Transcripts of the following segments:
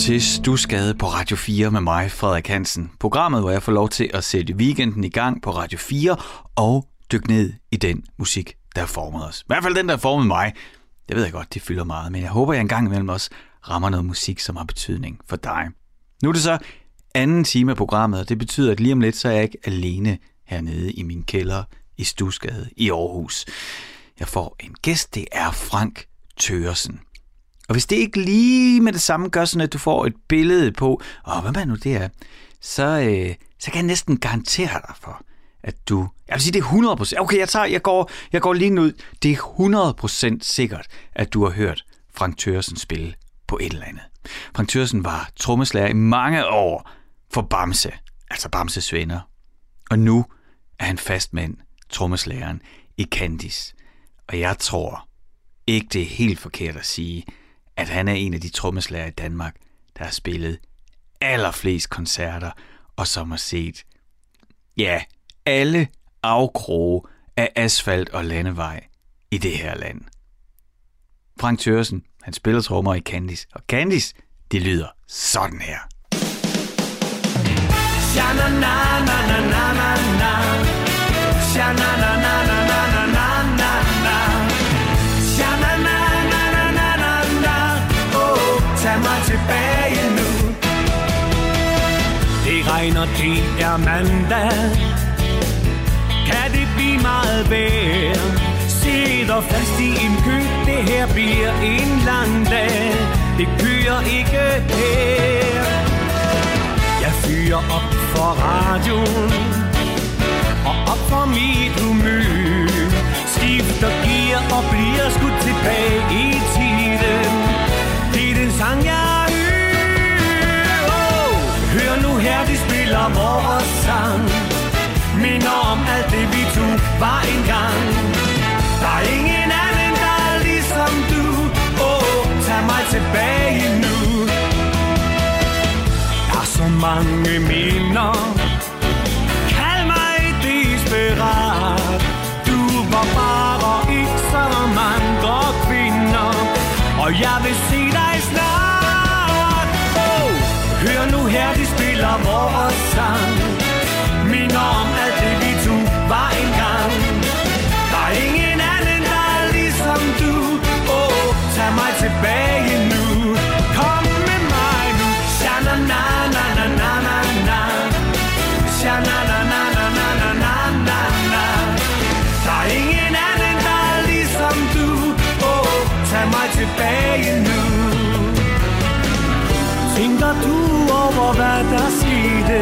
til Stusgade på Radio 4 med mig, Frederik Hansen. Programmet, hvor jeg får lov til at sætte weekenden i gang på Radio 4 og dykke ned i den musik, der har formet os. I hvert fald den, der har formet mig. Det ved jeg godt, det fylder meget, men jeg håber, jeg engang imellem også rammer noget musik, som har betydning for dig. Nu er det så anden time af programmet, og det betyder, at lige om lidt, så er jeg ikke alene hernede i min kælder i Stusgade i Aarhus. Jeg får en gæst, det er Frank Tøresen. Og hvis det ikke lige med det samme gør sådan, at du får et billede på, åh, hvad man nu det er, så, øh, så kan jeg næsten garantere dig for, at du... Jeg vil sige, det er 100%. Okay, jeg, tager, jeg, går, jeg går lige ud. Det er 100% sikkert, at du har hørt Frank Tørsen spille på et eller andet. Frank Tørsen var trommeslager i mange år for Bamse, altså Bamses venner. Og nu er han fastmand, trommeslageren i Candice. Og jeg tror ikke, det er helt forkert at sige, at han er en af de trommeslager i Danmark, der har spillet allerflest koncerter, og som har set, ja, alle afkroge af asfalt og landevej i det her land. Frank Tørsen, han spiller trommer i Candice, og Candice, det lyder sådan her. Shana na na na na na na na na na mig tilbage nu. Det regner, det er mandag. Kan det blive meget værd Sidder fast i en kø. Det her bliver en lang dag. Det kører ikke her. Jeg fyrer op for radioen. Og op for mit humør. Skifter gear og bliver skudt tilbage i tiden det er den Hør nu her de spiller vores sang. Minder om alt det vi to var engang. Der er ingen anden der er ligesom du. Åh, oh, tag mig tilbage nu. Der er så mange minder. Kald mig desperat. Du var bare ikke som andre kvinder. Og jeg vil se dig Hør nu her, de spiller vores sang. Minder om alt det vi to var engang Der er ingen anden der er ligesom du. Åh, oh, tag mig tilbage. Over hvad der skete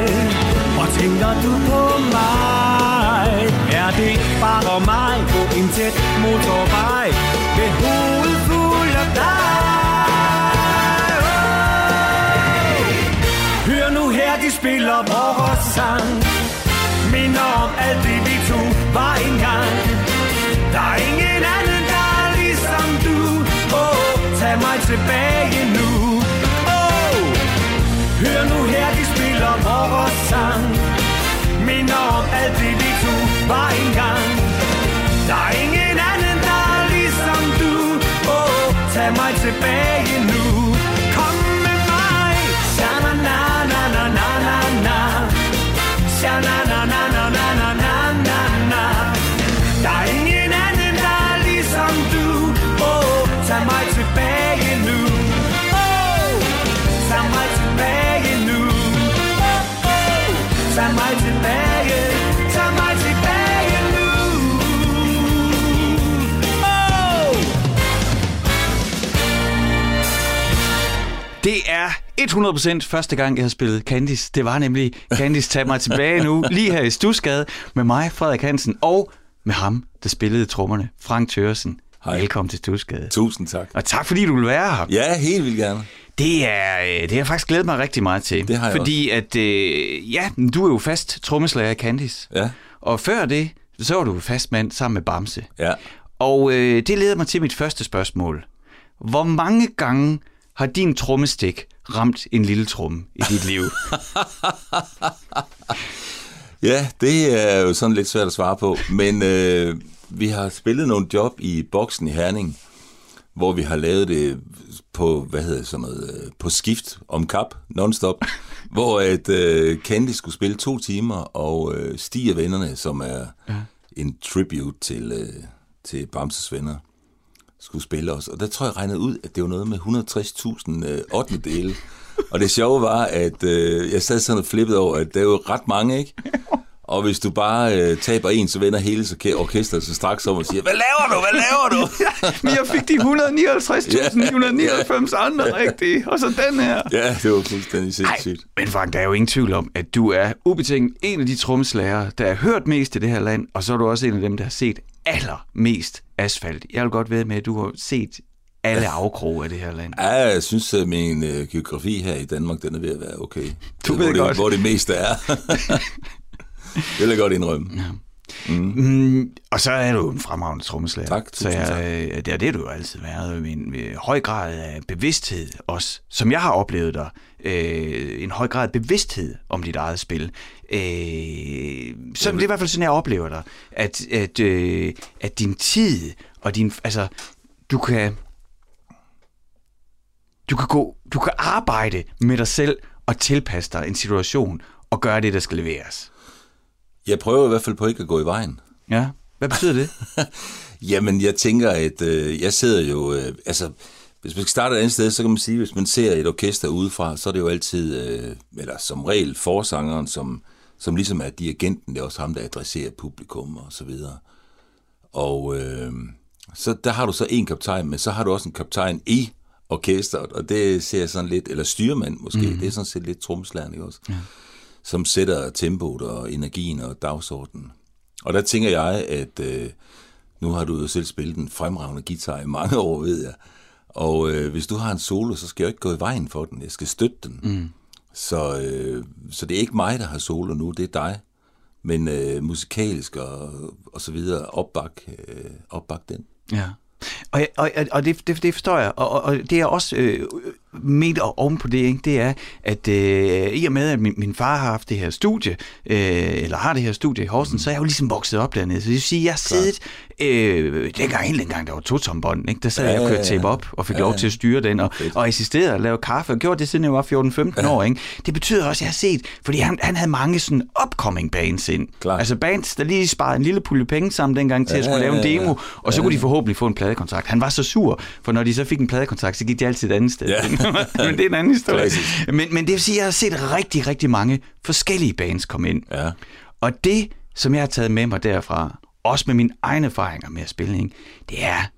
Og tænker du på mig? Er det bare mig? På en tæt motorvej. Med hovedet fuld af dig. Oh! Hør nu her de spiller vores sang Minder om alt det vi to var engang. Der er ingen anden der er ligesom du. Oh, tag mig tilbage Hør nu her, de spiller vores sang. Minder om alt det, vi to var engang. Der er ingen anden, der er ligesom du. Åh, oh, tag mig tilbage. Er 100% første gang, jeg har spillet Candice. Det var nemlig Candice Tag mig tilbage nu, lige her i Stusgade, med mig, Frederik Hansen, og med ham, der spillede trommerne, Frank Thørsen. Hej. Velkommen til Stusgade. Tusind tak. Og tak fordi du vil være her. Ja, helt vildt gerne. Det er, øh, det har jeg faktisk glædet mig rigtig meget til. Det har jeg Fordi at, øh, ja, du er jo fast trommeslager i Candice. Ja. Og før det, så var du fast mand sammen med Bamse. Ja. Og øh, det leder mig til mit første spørgsmål. Hvor mange gange har din trommestik ramt en lille tromme i dit liv? Ja, det er jo sådan lidt svært at svare på, men øh, vi har spillet nogle job i boksen i Herning, hvor vi har lavet det på, hvad hedder sådan noget, øh, på skift om kap, non-stop, hvor at uh, Candy skulle spille to timer, og uh, Stig og vennerne, som er ja. en tribute til, uh, til Bamses venner, skulle spille os. Og der tror jeg regnede ud, at det var noget med 160.000 uh, 8. dele. Og det sjove var, at uh, jeg sad sådan og flippede over, at der er jo ret mange, ikke? Og hvis du bare øh, taber en, så vender hele orkestret så straks om og siger, hvad laver du, hvad laver du? ja, men jeg fik de 159.999 andre rigtige, og så den her. Ja, det var fuldstændig sindssygt. Ej, men Frank, der er jo ingen tvivl om, at du er ubetinget en af de trommeslager, der har hørt mest i det her land, og så er du også en af dem, der har set allermest asfalt. Jeg vil godt ved med, at du har set alle afkroge af det her land. Ja, jeg synes, at min øh, geografi her i Danmark, den er ved at være okay. Du ved hvor godt. Det, hvor det meste er. det vil jeg godt indrømme. Ja. Mm. Mm, og så er du en fremragende trommeslager. Tak, så jeg, tak. Det, er det du jo altid været. En, en høj grad af bevidsthed også, som jeg har oplevet dig. Øh, en høj grad af bevidsthed om dit eget spil. Øh, så det er i hvert fald sådan, jeg oplever dig. At, at, øh, at din tid og din... Altså, du kan... Du kan, gå, du kan arbejde med dig selv og tilpasse dig en situation og gøre det, der skal leveres. Jeg prøver i hvert fald på ikke at gå i vejen. Ja, hvad betyder det? Jamen, jeg tænker, at øh, jeg sidder jo... Øh, altså, hvis man skal starte et andet sted, så kan man sige, at hvis man ser et orkester udefra, så er det jo altid, øh, eller som regel, forsangeren, som, som ligesom er dirigenten, det er også ham, der adresserer publikum og så videre. Og øh, så der har du så en kaptajn, men så har du også en kaptajn i orkestret, og det ser jeg sådan lidt, eller styrmand måske, mm. det er sådan set lidt tromslærende også. Ja som sætter tempoet og energien og dagsordenen. Og der tænker jeg, at øh, nu har du jo selv spillet en fremragende guitar i mange år, ved jeg. Og øh, hvis du har en solo, så skal jeg ikke gå i vejen for den. Jeg skal støtte den. Mm. Så, øh, så det er ikke mig, der har solo nu, det er dig. Men øh, musikalsk og, og så videre, opbak, øh, opbak den. Ja. Og, og, og det, det, det forstår jeg, og, og det er også øh, ment oven på det, ikke? det er, at øh, i og med, at min, min far har haft det her studie, øh, eller har det her studie i Horsens, mm. så er jeg jo ligesom vokset op dernede. Så det vil sige, jeg har siddet, øh, dengang, helt dengang, der var to tombånd, ikke? der sad ja, jeg og kørte tape op, og fik ja, lov til at styre den, og, og assisterede og lave kaffe, og gjorde det, siden jeg var 14-15 ja. år. Ikke? Det betyder også, at jeg har set, fordi han, han havde mange sådan upcoming bands ind. Klar. Altså bands, der lige sparede en lille pulje penge sammen dengang til ja, at skulle lave en demo, og så ja. kunne de forhåbentlig få en pladekontrakt. Han var så sur, for når de så fik en pladekontrakt, så gik de altid et andet sted. Ja. men det er en anden historie. Men, men det vil sige, at jeg har set rigtig, rigtig mange forskellige bands komme ind. Ja. Og det, som jeg har taget med mig derfra, også med mine egne erfaringer med at spille, ikke, det er,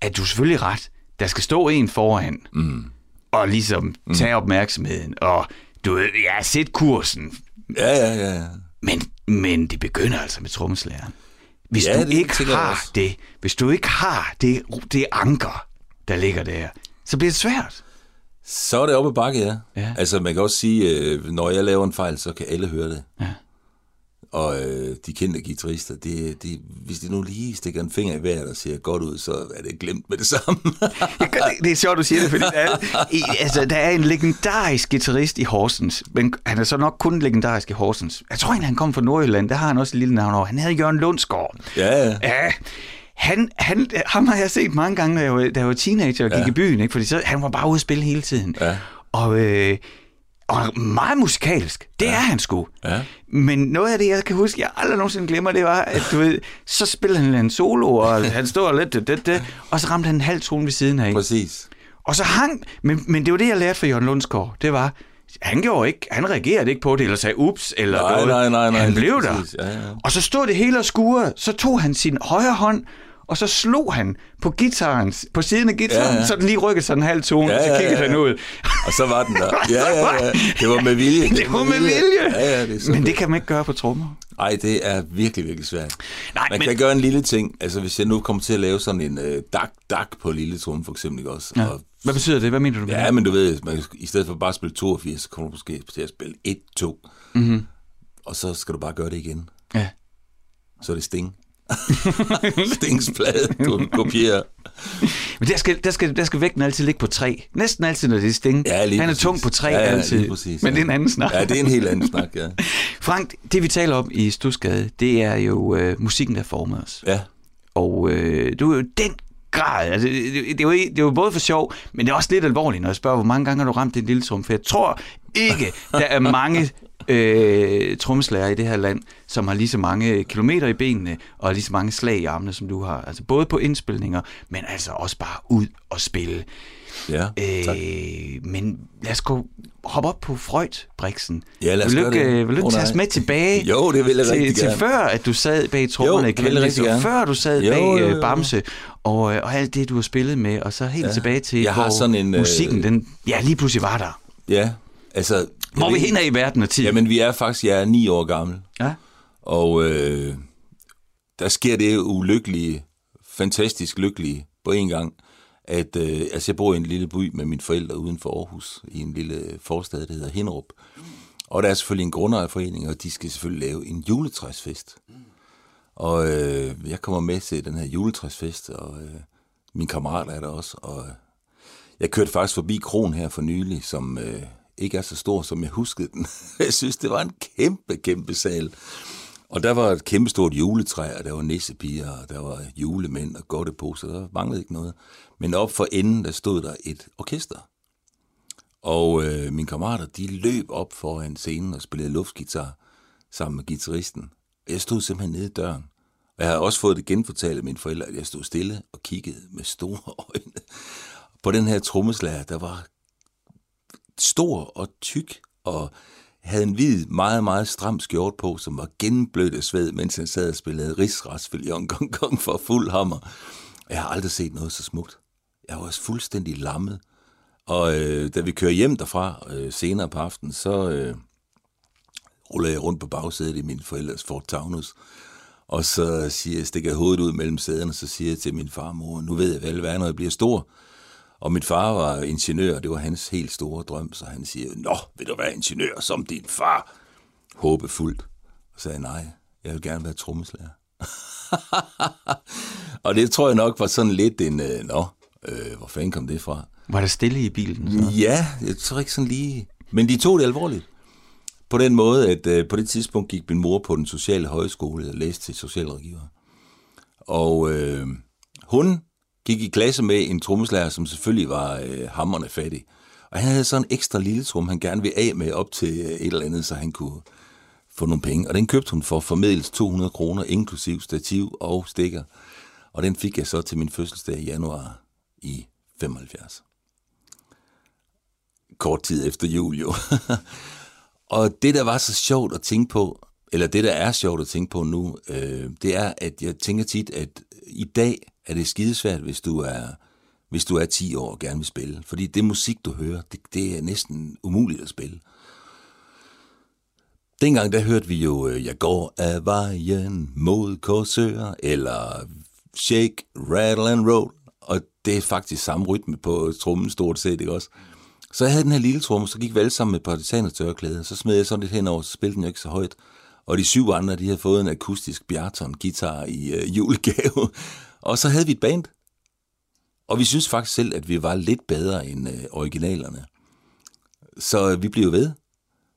at du selvfølgelig ret, der skal stå en foran, mm. og ligesom mm. tage opmærksomheden, og du ved, jeg har set kursen. Ja, ja, ja. ja. Men, men det begynder altså med trommeslæren. Hvis ja, du det ikke har det, hvis du ikke har det, det anker, der ligger der, så bliver det svært. Så er det oppe bakke, ja. ja. Altså, man kan også sige, øh, når jeg laver en fejl, så kan alle høre det. Ja. Og øh, de kendte guitarister, de, de, hvis de nu lige stikker en finger i vejret og ser godt ud, så er det glemt med det samme. det, det er sjovt, du siger det, fordi der er, i, altså, der er en legendarisk guitarist i Horsens, men han er så nok kun legendarisk i Horsens. Jeg tror egentlig, han kom fra Nordjylland, der har han også et lille navn over. Han hedder Jørgen Lundsgaard. Ja, ja. Ja, han, han, ham har jeg set mange gange, da jeg var, da jeg var teenager og gik ja. i byen, ikke? fordi så, han var bare ude at spille hele tiden. Ja. Og, øh, og meget musikalsk, det ja. er han sgu. Ja. Men noget af det, jeg kan huske, jeg aldrig nogensinde glemmer, det var, at du ved, så spillede han en solo, og han stod lidt, det, det, det, og så ramte han en halv tone ved siden af. Præcis. Og så hang, men, men det var det, jeg lærte fra Jørgen Lundsgaard, det var, han gjorde ikke, han reagerede ikke på det, eller sagde ups, eller nej, noget. Nej, nej, nej. Han blev der. Ja, ja. Og så stod det hele og skurede, så tog han sin højre hånd, og så slog han på gitaren, på siden af gitaren, ja, ja. så den lige rykkede sig en halv tone, ja, så kiggede ja, ja. han ud. Og så var den der. Ja, ja, ja. Det var med vilje. Det, det var med vilje. Ja, ja, det er men det kan man ikke gøre på trommer. Nej, det er virkelig, virkelig svært. Nej, man men... kan gøre en lille ting. Altså, hvis jeg nu kommer til at lave sådan en uh, dak-dak på lille tromme, for eksempel, ikke også? Ja. Og, Hvad betyder det? Hvad mener du med Ja, det? men du ved, man, i stedet for bare at spille 82, så kommer du måske til at spille 1-2. Mm-hmm. Og så skal du bare gøre det igen. Ja. Så er det Sting. Stingsplade, du kopierer. Men der skal, der, skal, der skal vægten altid ligge på tre. Næsten altid, når det er Sting. Ja, Han er præcis. tung på tre ja, ja, altid. Præcis, Men ja. det er en anden snak. Ja, det er en helt anden snak, ja. Frank, det vi taler om i Stusgade, det er jo øh, musikken, der former os. Ja, Og øh, du er jo den grad. Altså, det, det, det, er jo, det jo både for sjov, men det er også lidt alvorligt, når jeg spørger, hvor mange gange har du ramt din lille trum? For jeg tror ikke, der er mange øh, trommeslager i det her land, som har lige så mange kilometer i benene, og lige så mange slag i armene, som du har. Altså både på indspilninger, men altså også bare ud og spille. Ja, tak. Øh, men lad os gå hoppe op på Freud, Brixen. Ja, lad os vil du gøre ikke, det. øh, vil du ikke Åh, tage os med tilbage Jo, det vil jeg til, rigtig til gerne. før, at du sad bag trommerne i gerne. før du sad Jo, bag jo, øh, jo. Bamse, og, øh, og alt det, du har spillet med, og så helt Ja. tilbage til, Jeg har hvor sådan en, øh, musikken, den, ja, lige pludselig var der. Ja, altså... Hvor jeg vi hen er i verden og tid. Jamen, vi er faktisk, jeg er ni år gammel, Ja. og øh, der sker det ulykkelige, fantastisk lykkelige på en gang, at øh, altså jeg bor i en lille by med mine forældre uden for Aarhus, i en lille forstad, der hedder Hinderup. Og der er selvfølgelig en grundejerforening, og de skal selvfølgelig lave en juletræsfest. Og øh, jeg kommer med til den her juletræsfest, og øh, min kammerat er der også. Og øh, jeg kørte faktisk forbi Kron her for nylig, som øh, ikke er så stor, som jeg huskede den. jeg synes, det var en kæmpe, kæmpe sal. Og der var et kæmpestort juletræ, og der var nissepiger, og der var julemænd og godteposer, der manglede ikke noget. Men op for enden, der stod der et orkester. Og øh, mine kammerater, de løb op foran scenen og spillede luftgitar sammen med gitarristen. Jeg stod simpelthen nede i døren. Og jeg har også fået det genfortalt af mine forældre, at jeg stod stille og kiggede med store øjne på den her trommeslager, der var stor og tyk og havde en hvid, meget, meget stram skjort på, som var gennemblødt af sved, mens han sad og spillede rigsretsfilion gong gong for fuld hammer. Jeg har aldrig set noget så smukt. Jeg var også fuldstændig lammet. Og øh, da vi kører hjem derfra øh, senere på aftenen, så øh, ruller jeg rundt på bagsædet i min forældres Ford Taunus. Og så siger jeg, stikker jeg hovedet ud mellem sæderne, så siger jeg til min far og mor, nu ved jeg vel, hvad er, når jeg bliver stor. Og min far var ingeniør, det var hans helt store drøm, så han siger, Nå, vil du være ingeniør som din far? Håbefuldt. Og så sagde nej, jeg vil gerne være trommeslager. og det tror jeg nok var sådan lidt en, øh, nå, øh, hvor fanden kom det fra? Var der stille i bilen? Så? Ja, jeg tror ikke sådan lige... Men de tog det alvorligt. På den måde, at øh, på det tidspunkt gik min mor på den sociale højskole og læste til socialrådgiver. Og øh, hun gik i klasse med en trommeslager, som selvfølgelig var øh, hammerne fattig. Og han havde sådan en ekstra lille trum, han gerne ville af med op til øh, et eller andet, så han kunne få nogle penge. Og den købte hun for formedels 200 kroner, inklusiv stativ og stikker. Og den fik jeg så til min fødselsdag i januar i 75 kort tid efter jul jo. og det, der var så sjovt at tænke på, eller det, der er sjovt at tænke på nu, øh, det er, at jeg tænker tit, at i dag er det skidesvært, hvis du er, hvis du er 10 år og gerne vil spille. Fordi det musik, du hører, det, det er næsten umuligt at spille. Dengang der hørte vi jo, øh, jeg går af vejen mod Korsør, eller Shake, Rattle and Roll, og det er faktisk samme rytme på trummen stort set, ikke også? Så jeg havde den her lille tromme, så gik vi alle sammen med partisanertørklæder, så smed jeg sådan lidt henover, så spillede den jo ikke så højt. Og de syv andre, de havde fået en akustisk Bjarton-guitar i øh, julegave. Og så havde vi et band. Og vi synes faktisk selv, at vi var lidt bedre end øh, originalerne. Så øh, vi blev ved.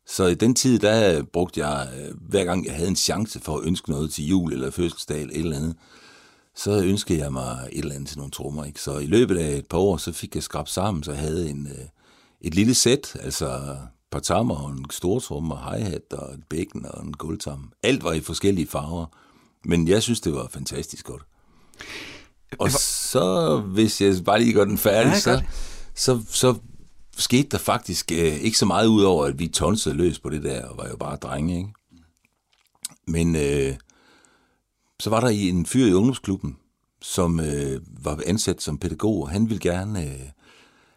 Så i den tid, der brugte jeg, øh, hver gang jeg havde en chance for at ønske noget til jul eller fødselsdag eller et eller andet, så ønskede jeg mig et eller andet til nogle trommer. Ikke? Så i løbet af et par år, så fik jeg skrabt sammen, så jeg havde en, øh, et lille sæt, altså et par tammer og en stor tromme og hi-hat og et bækken og en guldtam. Alt var i forskellige farver, men jeg synes, det var fantastisk godt. Og så, hvis jeg bare lige gør den færdig, Ja, så, så, så skete der faktisk øh, ikke så meget ud over, at vi tonsede løs på det der, og var jo bare drenge, ikke? Men øh, så var der i en fyr i ungdomsklubben, som øh, var ansat som pædagog, og han ville gerne, øh,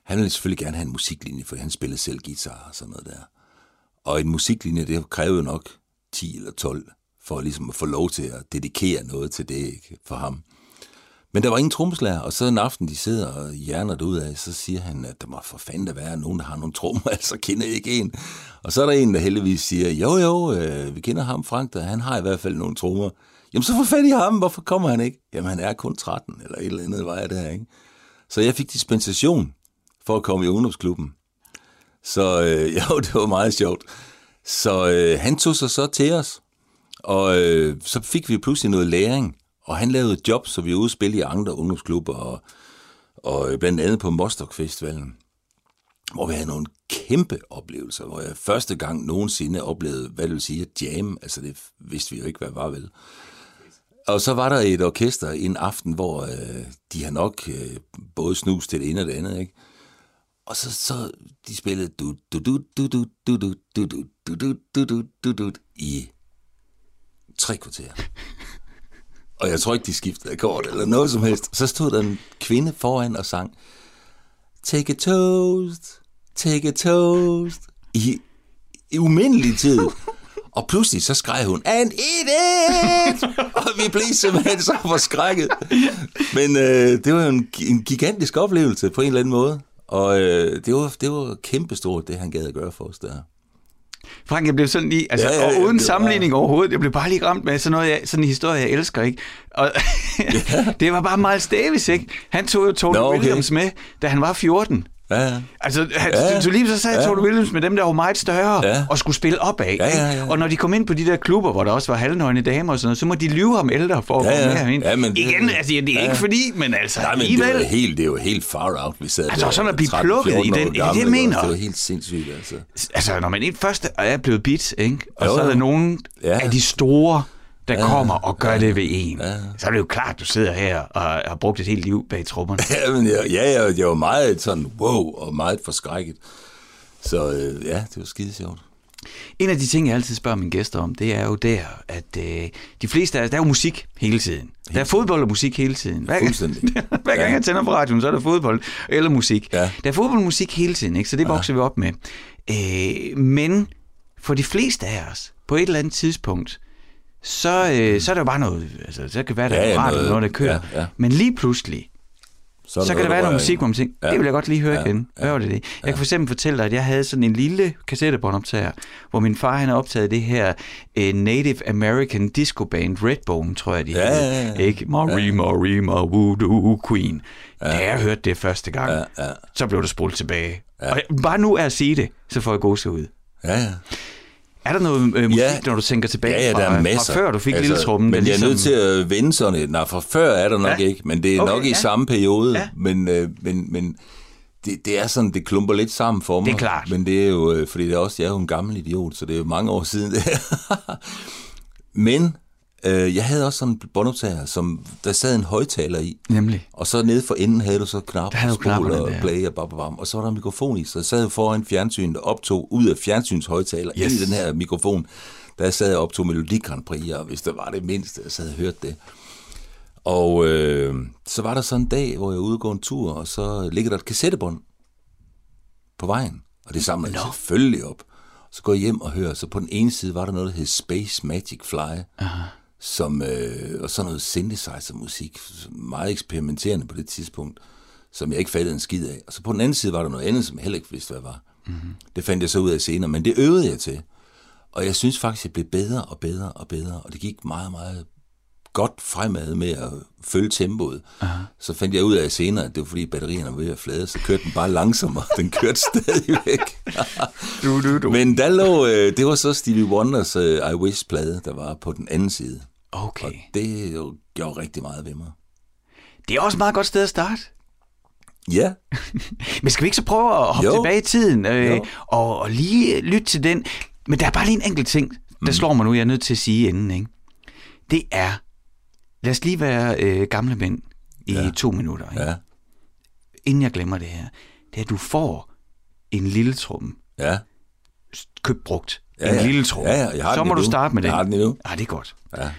han ville selvfølgelig gerne have en musiklinje, for han spillede selv guitar og sådan noget der. Og en musiklinje, det krævede nok 10 eller 12, for ligesom at få lov til at dedikere noget til det ikke, for ham. Men der var ingen trommeslager, og så en aften, de sidder og hjerner det ud af, så siger han, at der må for fanden da være nogen, der har nogle trommer, altså kender jeg ikke en. Og så er der en, der heldigvis siger, jo jo, øh, vi kender ham, Frank, der, han har i hvert fald nogle trommer. Jamen så få fat i ham, hvorfor kommer han ikke? Jamen han er kun 13, eller et eller andet var der, ikke? Så jeg fik dispensation for at komme i ungdomsklubben. Så øh, jo, det var meget sjovt. Så øh, han tog sig så til os, og øh, så fik vi pludselig noget læring, og han lavede job, så vi var ude spille i andre ungdomsklubber, og, og blandt andet på Mostok Festivalen, hvor vi havde nogle kæmpe oplevelser, hvor jeg første gang nogensinde oplevede, hvad det vil sige at jam, altså det vidste vi jo ikke, hvad det var vel. Og så var der et orkester en aften, hvor øh, de har nok øh, både snus til det ene og det andet, ikke? Og så, så de spillede du du du du du du du du du du du du du du du i tre kvarter. Og jeg tror ikke, de skiftede akkord eller noget som helst. Så stod der en kvinde foran og sang Take a toast, take a toast i, i umindelig tid. Og pludselig så skreg hun, and eat it! og vi blev simpelthen så forskrækket. Men øh, det var jo en, en gigantisk oplevelse på en eller anden måde. Og øh, det, var, det var kæmpestort, det han gad at gøre for os der. Frank, jeg blev sådan lige, altså, ja, ja, ja, og uden sammenligning var... overhovedet, jeg blev bare lige ramt med sådan, noget, jeg, sådan en historie, jeg elsker, ikke? Og ja. det var bare Miles Davis, ikke? Han tog jo Tony Nå, okay. Williams med, da han var 14. Ja, ja. Altså, han, ja, så lige så sagde ja. Tony Williams med dem, der var meget større, ja. og skulle spille opad. Ja, ja, ja. Og når de kom ind på de der klubber, hvor der også var halvnøgne damer og sådan noget, så må de lyve ham ældre for at ja, ja. komme med ind. Ja, men, Igen, altså, det er ja. ikke fordi, men altså Nej, men alligevel. det var helt, det var helt far out, vi sad Altså, der, sådan at blive 13, plukket i den, gamle, det er mener. Det var helt sindssygt, altså. Altså, når man først er blevet bit, ikke? og Jo, så er der nogen Ja. af de store, der Ja, kommer og gør ja, det ved en, ja. så er det jo klart, du sidder her og har brugt et helt liv bag trummerne. Ja, men jeg, ja, jeg, jeg var meget sådan, wow, og meget forskrækket. Så øh, ja, det var skide sjovt. En af de ting, jeg altid spørger mine gæster om, det er jo der, at øh, de fleste af os, der er jo musik hele tiden. Der er fodbold og musik hele tiden. Hver, Fuldstændig. hver gang Ja. jeg tænder på radioen, så er der fodbold eller musik. Ja. Der er fodbold og musik hele tiden, ikke? så det vokser vi op med. Øh, men for de fleste af os, på et eller andet tidspunkt, så, øh, så er der jo bare noget, altså så kan det være, der Ja, er ja, radio, noget- der kører. ja, ja. Men lige pludselig, Så, så kan der være noget musik, hvor man tænker, Ja. det vil jeg godt lige høre Ja, igen. Hvad ja, var det det? Jeg kan for eksempel fortælle dig, at jeg havde sådan en lille kassettebåndoptager, hvor min far han har optaget det her uh, Native American disco band Redbone, tror jeg de Ja, hed. ja, ja. Ikke? Marie, Marie, Voodoo Queen. Da jeg hørte det første gang, Ja, ja. så blev det spurgt tilbage. Og bare nu er at sige det, så får jeg gåse ud. Ja, ja. Er der noget øh, musik, Ja. når du tænker tilbage Ja, ja, der fra, er masser. fra før du fik altså, lille trummen? Men jeg er nødt til at vende sådan et. Nej, fra før er der nok Ja. ikke, men det er Okay, nok i ja. samme periode. Ja. Men, øh, men, men det, det er sådan, det klumper lidt sammen for mig. Det er klart. Men det er jo, øh, fordi det er også, jeg er jo en gammel idiot, så det er jo mange år siden det her. men øh, jeg havde også sådan en båndoptager, som der sad en højtaler i. Nemlig. Og så nede for enden havde du så knap, Der havde spol knapperne og play og bam, bam. Og så var der en mikrofon i, så jeg sad foran fjernsyn, der optog ud af fjernsynshøjtaler Yes. ind i den her mikrofon. Der sad jeg og optog Melodi Grand Prix, og hvis der var det mindste, jeg sad og hørte det. Og øh, så var der sådan en dag, hvor jeg og gå en tur, og så ligger der et kassettebånd på vejen. Og det samler jeg selvfølgelig op. Så går jeg hjem og hører, så på den ene side var der noget, der hed Space Magic Fly, Aha. Som, øh, og sådan noget synthesizer-musik, meget eksperimenterende på det tidspunkt, som jeg ikke fattede en skid af. Og så på den anden side var der noget andet, som jeg heller ikke vidste, hvad var. Mm-hmm. Det fandt jeg så ud af senere, men det øvede jeg til. Og jeg synes faktisk, jeg blev bedre og bedre og bedre, og det gik meget, meget godt fremad med at følge tempoet. Aha. Så fandt jeg ud af senere, at det var fordi batterierne var ved at flade, så kørte den bare langsommere. Den kørte stadig væk. Du, du, du. Men der lå, øh, det var så Stevie Wonders øh, I Wish-plade, der var på den anden side. Okay. Og det jo gjorde rigtig meget ved mig. Det er også et meget godt sted at starte. Ja, Men skal vi ikke så prøve at hoppe Jo. tilbage i tiden øh, Jo. og, og lige lytte til den? Men der er bare lige en enkelt ting, der Mm. slår mig nu, jeg er nødt til at sige inden. Ikke? Det er, lad os lige være øh, gamle mænd i ja. To minutter, ikke? ja, inden jeg glemmer det her. Det er, at du får en lille trumme, ja. købt brugt. Ja, en ja. lille trumme. Ja, ja, jeg så må du starte med Jeg den. har den endnu. Ja, det er godt. ja.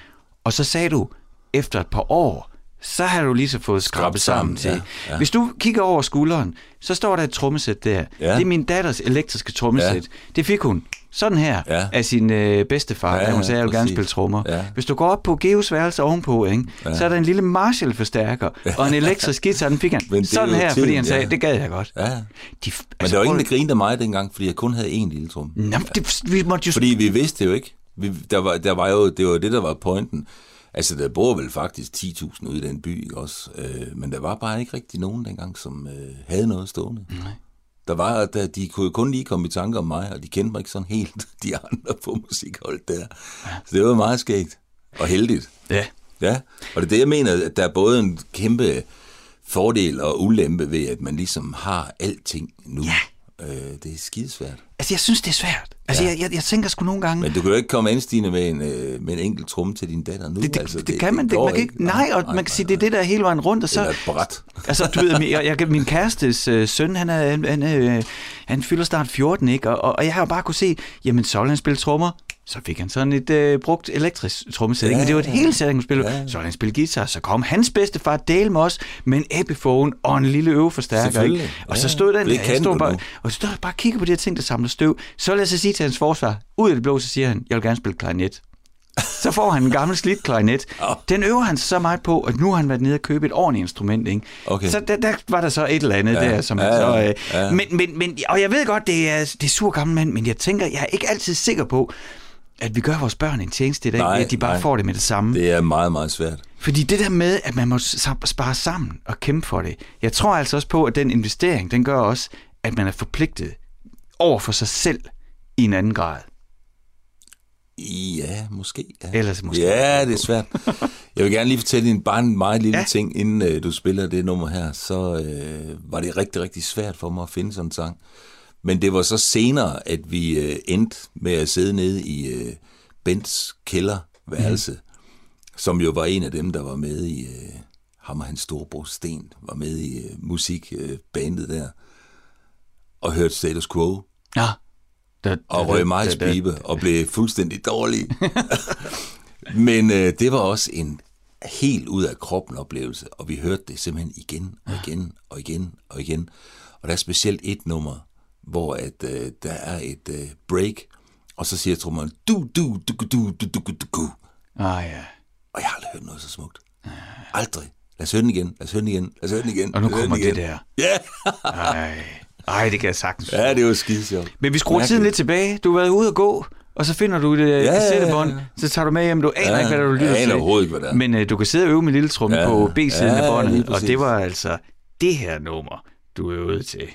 Og så sagde du, efter et par år, så har du lige så fået skrabet sammen sammen, til. ja, ja. Hvis du kigger over skulderen, så står der et trommesæt der. Ja. Det er min datters elektriske trommesæt. Ja. Det fik hun sådan her Ja. af sin øh, bedstefar, Ja, hun ja, sagde, at jeg vil gerne spille trommer. Ja. Hvis du går op på Geos værelse ovenpå, ikke, så er der en lille Marshall-forstærker og en elektrisk guitar, den fik han sådan her, fordi tiden, han sagde, ja. det gad jeg godt. ja. De, Men der var ingen, der grinede af mig dengang, fordi jeg kun havde én lille trum. Nå, men det, vi måtte jo... Fordi vi vidste jo ikke. Vi, der, var, der var jo, det var det, der var pointen. Altså, der bor vel faktisk 10.000 ude i den by, også? Øh, men der var bare ikke rigtig nogen dengang, som øh, havde noget stående. Nej. Der var, der, de kunne kun lige komme i tanke om mig, og de kendte mig ikke sådan helt, de andre på musikholdet der. Så det var meget skægt og heldigt. Ja. Ja, og det er det, jeg mener, at der er både en kæmpe fordel og ulempe ved, at man ligesom har alting nu. Ja. Øh, det er skidesvært. Altså, jeg synes, det er svært. Altså, ja. jeg, jeg, jeg tænker sgu nogle gange... Men du kan jo ikke komme ind, Stine, med en, øh, med en enkelt tromme til din datter nu. det, det, altså, det, det kan man, det, man kan ikke, nej, og man kan sige, det er det, der er hele vejen rundt, og så... Eller et bræt. Altså, du ved, jeg, jeg, min kærestes øh, søn, han, er, han, han, øh, han fylder snart 14, ikke? Og, og jeg har jo bare kunne se, jamen, så vil han spille trommer, så fik han sådan et øh, brugt elektrisk trommesæt, ja, men det var et helt sæt, han kunne spille. Ja. Så han spille guitar, så kom hans bedstefar Dale med os med en Epiphone og en lille øveforstærker. Ikke? Og Ja, så stod den der, jeg stod bare, nu. og så stod bare og kiggede på de her ting, der samler støv. Så jeg så sige til hans forsvar, ud af det blå, så siger han, jeg vil gerne spille klarinet. Så får han en gammel slidt klarinet. Den øver han så meget på, at nu har han været nede og købe et ordentligt instrument. Ikke? Okay. Så der, der var der så et eller andet Ja, der, som han ja, så... ja, Øh, ja. Men, men, men, og jeg ved godt, det er, det er sur gammel mand, men jeg tænker, jeg er ikke altid sikker på, at vi gør vores børn en tjeneste i dag, Nej, at de bare nej. får det med det samme. Det. Er meget, meget svært. Fordi det der med, at man må spare sammen og kæmpe for det, jeg tror altså også på, at den investering, den gør også, at man er forpligtet over for sig selv i en anden grad. Ja, måske. Ja. Ellers måske. Ja, det er svært. Jeg vil gerne lige fortælle en bare en meget lille ja. ting, inden øh, du spiller det nummer her. Så øh, var det rigtig, rigtig svært for mig at finde sådan en sang. Men det var så senere, at vi øh, endte med at sidde nede i øh, Bents kælderværelse, mm. som jo var en af dem, der var med i øh, ham og hans storebror Sten, var med i øh, musikbandet øh, der, og hørte Status Quo Ja. Da, og røg meget da- da- spibe og blev fuldstændig dårlig. Men øh, det var også en helt ud af kroppen oplevelse, og vi hørte det simpelthen igen og igen og igen og igen. Og der er specielt et nummer, hvor at, øh, der er et øh, break, og så siger trommeren, du, du, du, du, du, du, du, du. Ah, ja. Og jeg har aldrig hørt noget så smukt. Aldrig. Lad os høre den igen, lad os høre den igen, lad os høre den igen. Og nu kommer den det igen. der. Ja, Ej. Ej, det kan jeg sagtens. ja det var skide sjovt. Men vi skruer tiden lidt tilbage. Du har været ude og gå, og så finder du det ja, kassettebånd, ja, ja. så tager du med hjem. Du aner Ja, ikke, hvad du lytter jeg til. aner overhovedet ikke, hvad det er. Men uh, du kan sidde og øve med lille trum Ja, på B-siden ja, af båndet, og det var altså det her nummer, du øvede til.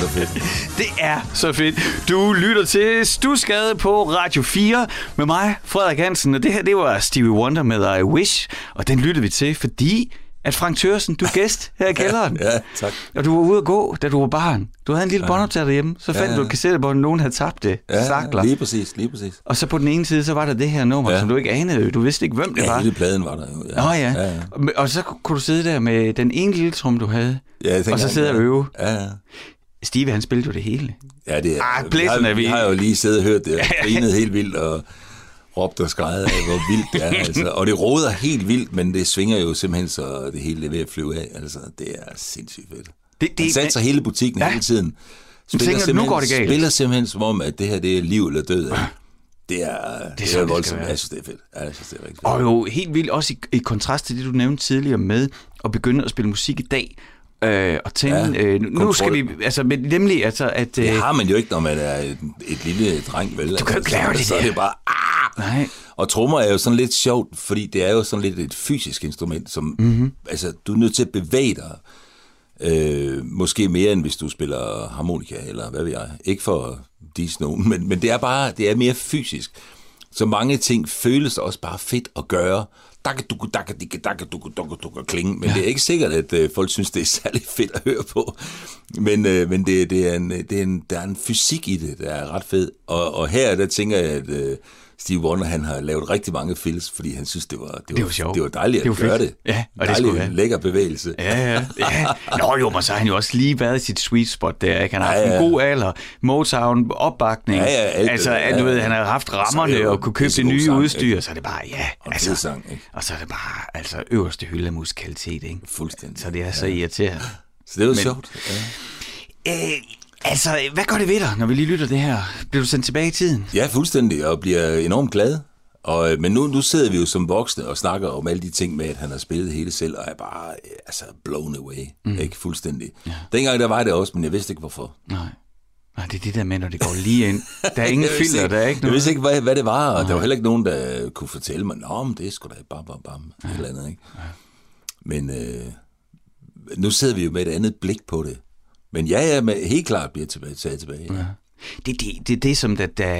Så fedt. Det er så fedt. Du lytter til Stusgade på Radio 4 med mig, Frederik Hansen. Og det her, det var Stevie Wonder med I Wish. Og den lyttede vi til, fordi at Frank Thørsen, du er gæst her i kælderen. Ja, tak. Og du var ude at gå, da du var barn. Du havde en lille båndoptager derhjemme. Så fandt Ja, ja, ja. du et kassettebånd, nogen havde tabt det. Ja, Sakler. lige præcis, lige præcis. Og så på den ene side, så var der det her nummer, ja. Ja. som du ikke anede. Du vidste ikke, hvem det Ja, var. hele pladen var der jo. Ja. Nå ja. ja, ja. Og- så kunne du sidde der med den ene lille trum, du havde. Ja, og så sidde og ja. øve. Ja, ja. Steve, han spillede jo det hele. Ja, det er, Ah, vi, har, vi- har jo lige siddet og hørt det, og grinet helt vildt, og råbt og skrejet af, hvor vildt det er. Altså. Og det råder helt vildt, men det svinger jo simpelthen, så det hele er ved at flyve af. Altså, det er sindssygt fedt. Det, Det, Han satser hele butikken Ja. hele tiden. tænker du, nu simpelthen- går det galt? Spiller simpelthen som om, at det her det er liv eller død. ikke? Det er, det er, det er voldsomt. Jeg synes, det er fedt. Ja, jeg synes, det er rigtig fedt. Og jo helt vildt, også i, i kontrast til det, du nævnte tidligere med at begynde at spille musik i dag. Øh, og tænke, ja, øh, nu kontrol. skal vi, altså men nemlig, altså at... Øh, Det har man jo ikke, når man er et, et lille dreng, vel? Du kan jo ikke lave det Så er det bare... Ah! nej, Og trommer er jo sådan lidt sjovt, fordi det er jo sådan lidt et fysisk instrument, som, Mhm. mm-hmm. altså, du er nødt til at bevæge dig, øh, måske mere end hvis du spiller harmonika, eller hvad ved jeg. Ikke for disse nogen, men, men det er bare, det er mere fysisk. Så mange ting føles også bare fedt at gøre. Dakka dukke, dakka dikke, dakka dukke, dukke, dukke, klinge. Men ja. det er ikke sikkert, at øh, folk synes, det er særlig fedt at høre på. Men, øh, men det, det er en, det er en, der er en fysik i det, der er ret fed. Og, og her, der tænker jeg, at øh, Steve Wonder, han har lavet rigtig mange fills, fordi han synes, det var, det var, Det var sjovt. Det var dejligt Det at var gøre fedt. det. Ja, og det Dejlig, skulle være. lækker bevægelse. Ja, ja, ja. Nå jo, men så har han jo også lige været i sit sweet spot der. Ikke? Han har haft Ja, ja. en god alder, Motown, opbakning. Ja, ja, alt det altså, at, du ja, ved, ja. han har haft Og så er rammerne det jo og kunne købe det nye sang, udstyr, ikke? så er det bare, ja. Og Altså, sang, ikke? og så er det bare, altså, øverste hylde af musikalitet, ikke? Fuldstændig. Så det er så irriterende. Så det var Men- sjovt. Ja. Øh, altså, hvad gør det ved dig, når vi lige lytter det her? Bliver du sendt tilbage i tiden? Ja, fuldstændig, og bliver enormt glad. Og, øh, men nu, nu sidder vi jo som voksne og snakker om alle de ting med, at han har spillet hele selv, og er bare øh, altså, blown away. Mm. Ikke fuldstændig. Ja. Dengang der var det også, men jeg vidste ikke hvorfor. Nej. Nej, det er det der med, når det går lige ind. Der er ingen Jeg filter, der er ikke Jeg noget. vidste ikke, hvad, hvad det var, og der var heller ikke nogen, der kunne fortælle mig, Nå, men det er sgu da bam, bam, bam, ja. et eller andet, ikke? Ja. Men øh, nu sidder vi jo med et andet blik på det. Men ja, ja, men helt klart bliver tilbage, taget tilbage. Ja. Det, det, det, det som der, der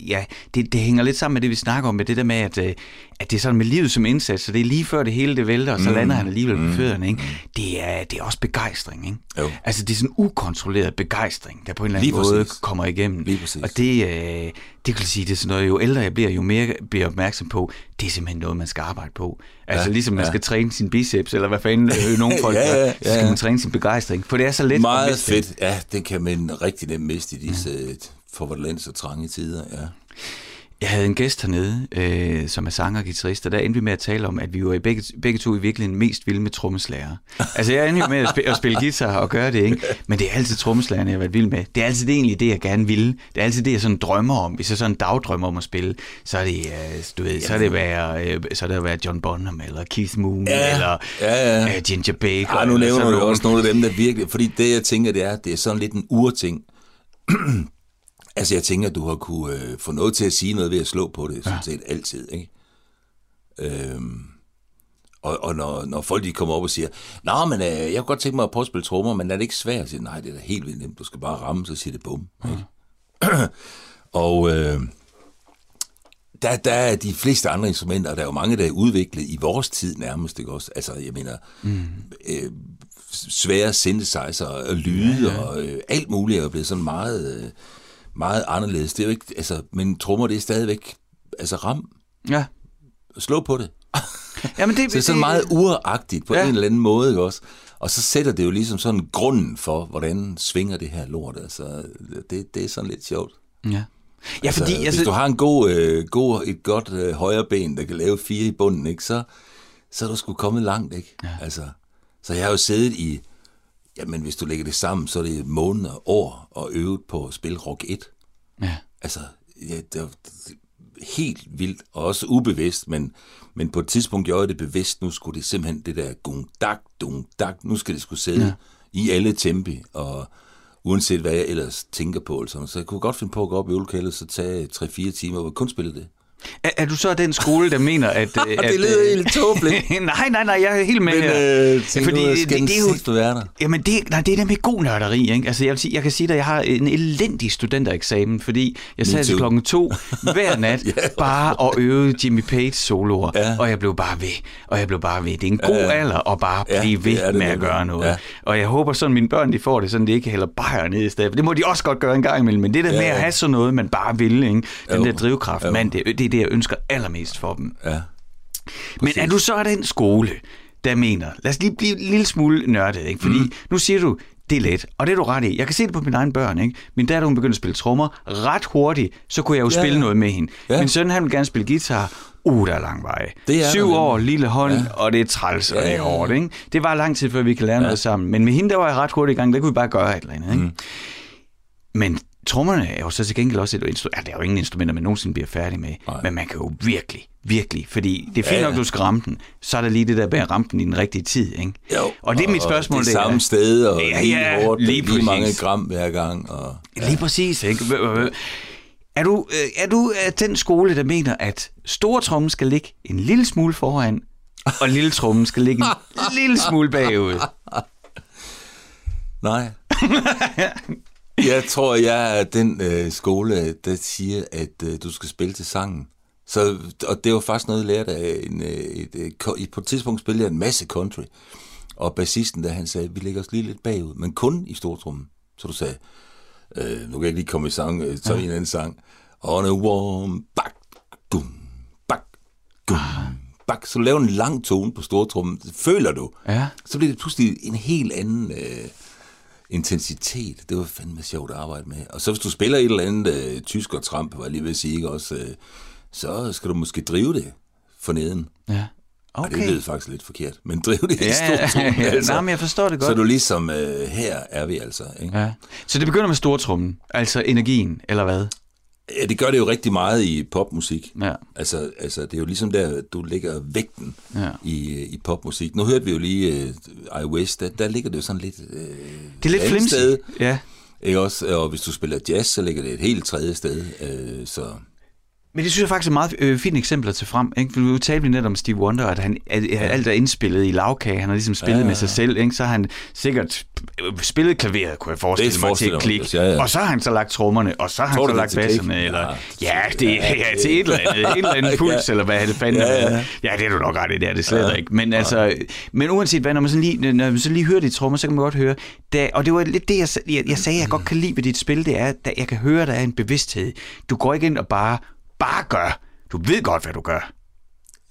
ja, det, det hænger lidt sammen med det, vi snakker om, med det der med, at, øh, at det er sådan med livet som indsats, så det er lige før det hele det vælter, og så mm. lander han alligevel på fødderne, ikke? Det er, det er også begejstring, ikke? Jo. Altså, det er sådan ukontrolleret begejstring, der på en eller anden Lige måde præcis. kommer igennem. Lige præcis. Og det, øh, det kan sige, det er sådan noget, jo ældre jeg bliver, jo mere bliver jeg opmærksom på, det er simpelthen noget, man skal arbejde på. Altså, Ja, ligesom man ja. skal træne sin biceps, eller hvad fanden øh, nogle folk Ja, gør, ja, så skal ja. man træne sin begejstring. For det er så let at Meget miste det. fedt. Ja, det kan man rigtig nemt miste i disse ja. forvandlens og trange tider. Ja. Jeg havde en gæst hernede, øh, som er sanger og guitarist, og der endte vi med at tale om, at vi var i begge, begge to i virkeligheden mest vilde med trommeslager. altså jeg endte jo med at, spille, at spille guitar og gøre det, ikke? Men det er altid trommeslagerne, jeg har været vild med. Det er altid det egentlig det, jeg gerne ville. Det er altid det, jeg sådan drømmer om. Hvis jeg sådan dagdrømmer om at spille, så er det, øh, du ved, så er det være, øh, så er det at være John Bonham, eller Keith Moon, Ja, eller ja, ja. Øh, Ginger Baker. Ej, nu nævner du også nogle af dem, der virkelig... Fordi det, jeg tænker, det er, det er sådan lidt en urting. altså, jeg tænker, du har kunne øh, få noget til at sige noget ved at slå på det, sådan set altid, ikke? Øhm, og, og når, når folk de kommer op og siger, Nå, men øh, jeg kunne godt tænke mig at prøve at spille trommer, men er det ikke svært? Jeg siger, nej, det er da helt vildt nemt. Du skal bare ramme, så siger det bum. Ikke? og øh, der, der er de fleste andre instrumenter, og der er jo mange, der er udviklet i vores tid nærmest, ikke også? Altså, jeg mener, mm. øh, svære synthesizer og lyde ja, ja. og øh, alt muligt er jo blevet sådan meget, øh, meget anderledes. Det er jo ikke, altså, men trommer, det er stadigvæk, altså ram, Ja. slå på det. Jamen, det, Så det er sådan meget uragtigt på Ja. en eller anden måde, ikke også? Og så sætter det jo ligesom sådan grunden for, hvordan svinger det her lort. Altså, det, det er sådan lidt sjovt. Ja. Ja, fordi... altså, altså, hvis du har en god, øh, god, et godt øh, højre ben, der kan lave fire i bunden, ikke, så, så er du sgu kommet langt. Ikke? Ja. Altså, så jeg har jo siddet i, jamen hvis du lægger det sammen, så er det måneder, år og øvet på at spille Rock 1. Ja. Altså, ja, det var helt vildt, og også ubevidst, men, men på et tidspunkt gjorde jeg det bevidst, nu skulle det simpelthen det der gung dak, dung dak, nu skal det skulle sidde ja. i alle tempi, og uanset hvad jeg ellers tænker på, eller sådan. så jeg kunne godt finde på at gå op i øvelokalet, så tage 3-4 timer, jeg kun spille det. Er, er du så den skole, der mener, at... øh, at det lyder øh, helt tåbeligt. nej, nej, nej, jeg er helt med Men her. øh, Fordi, skal det, det er jo... være der? Jamen, det, nej, det er nemlig god nørderi, ikke? Altså, jeg, vil sige, jeg kan sige, at jeg har en elendig studentereksamen, fordi jeg sad til klokken to hver nat Ja. bare og øvede Jimmy Page soloer, Ja. og jeg blev bare ved, og jeg blev bare ved. Det er en god Ja, alder at bare Ja, blive det ved er det med at nemlig. gøre noget. Ja. Og jeg håber sådan, at mine børn de får det, sådan de ikke hælder bajer ned i stedet. Det må de også godt gøre en gang imellem, men det der Ja, med at have sådan noget, man bare vil, ikke? den Jo. der drivkraft, Jo. mand, det, det er det, jeg ønsker allermest for dem. Ja. Men er du så af den skole, der mener, lad os lige blive en lille smule nørdet, ikke? fordi mm. nu siger du, det er let, og det er du ret i. Jeg kan se det på mine egne børn. Ikke? Min datter, hun begyndte at spille trommer ret hurtigt, så kunne jeg jo Ja, spille ja. noget med hende. Ja. Min søn, han vil gerne spille guitar. Uh, der er lang vej. Det er der Syv nemlig. år, lille hånd, ja. og det er træls, og Ja, det er hårdt. Ikke? Det var lang tid, før vi kan lære ja. noget sammen. Men med hende, der var jeg ret hurtigt i gang. Der kunne vi bare gøre et eller andet. Ikke? Mm. Men trommerne er jo så til gengæld også et instrument. Ja, det er jo ingen instrumenter, man nogensinde bliver færdig med. Nej. Men man kan jo virkelig, virkelig, fordi det er fint Ja, ja, ja. nok, du skal ramme den. Så er der lige det der med at ramme den i den rigtige tid. Ikke? Jo, og det er mit spørgsmål. det det er samme sted, og Ja, lige ja, hårdt, lige lige, lige mange gram hver gang. Og, Lige præcis, ikke? Er du, øh, er du af den skole, der mener, at store trommen skal ligge en lille smule foran, og lille trommen skal ligge en lille smule bagud? Nej. jeg tror, jeg er den øh, skole, der siger, at øh, du skal spille til sangen. Så, og det var faktisk noget, jeg lærte af en, øh, et, et, ko- På et tidspunkt spillede jeg en masse country. Og bassisten der, han sagde, vi lægger os lige lidt bagud, men kun i stortrummen. Så du sagde, øh, nu kan jeg ikke lige komme i sang, øh, så ja. en anden sang. On a warm back, dum, back, dum, back. Så laver en lang tone på stortrummen. Føler du? Ja. Så bliver det pludselig en helt anden øh, intensitet. Det var fandme sjovt at arbejde med. Og så hvis du spiller et eller andet øh, tysk og tramp, var jeg lige ved at sige, ikke også, øh, så skal du måske drive det for neden. Ja. Okay. Og det lyder faktisk lidt forkert, men drive det i Ja, ja, stortrummen. ja. Nej, men jeg forstår det godt. Så du ligesom, øh, her er vi altså. Ikke? Ja. Så det begynder med stortrummen, altså energien, eller hvad? Ja, det gør det jo rigtig meget i popmusik. Ja. Altså, altså, det er jo ligesom der, du lægger vægten Ja. i, i popmusik. Nu hørte vi jo lige uh, I Wish, der, der ligger det jo sådan lidt... Uh, Det er lidt sted. Ja. Ikke også? Og hvis du spiller jazz, så ligger det et helt tredje sted. Uh, så Men det synes jeg faktisk er meget øh, fint eksempel at tage frem. Ikke? Nu talte vi netop om Steve Wonder, at han at, at alt er indspillet i lavkage. Han har ligesom spillet ja, Ja, med ja. sig selv. Ikke? Så har han sikkert øh, spillet klaveret, kunne jeg forestille Det mig, til et klik. ja, ja. Og så har han så lagt trommerne, og så har han Tror så er lagt til basserne. Eller, Ja, det ja, ja, til et eller andet, et eller andet puls, Ja. eller hvad det fanden Ja, er. ja. ja, det er du nok ret i, det er det slet ja. ikke. Men, altså, men uanset hvad, når man, sådan lige, når man så lige hører de trommer, så kan man godt høre, da, og det var lidt det, jeg, jeg, jeg sagde, jeg godt kan lide ved dit spil, det er, at jeg kan høre, der er en bevidsthed. Du går ikke ind og bare, bare gør. Du ved godt, hvad du gør.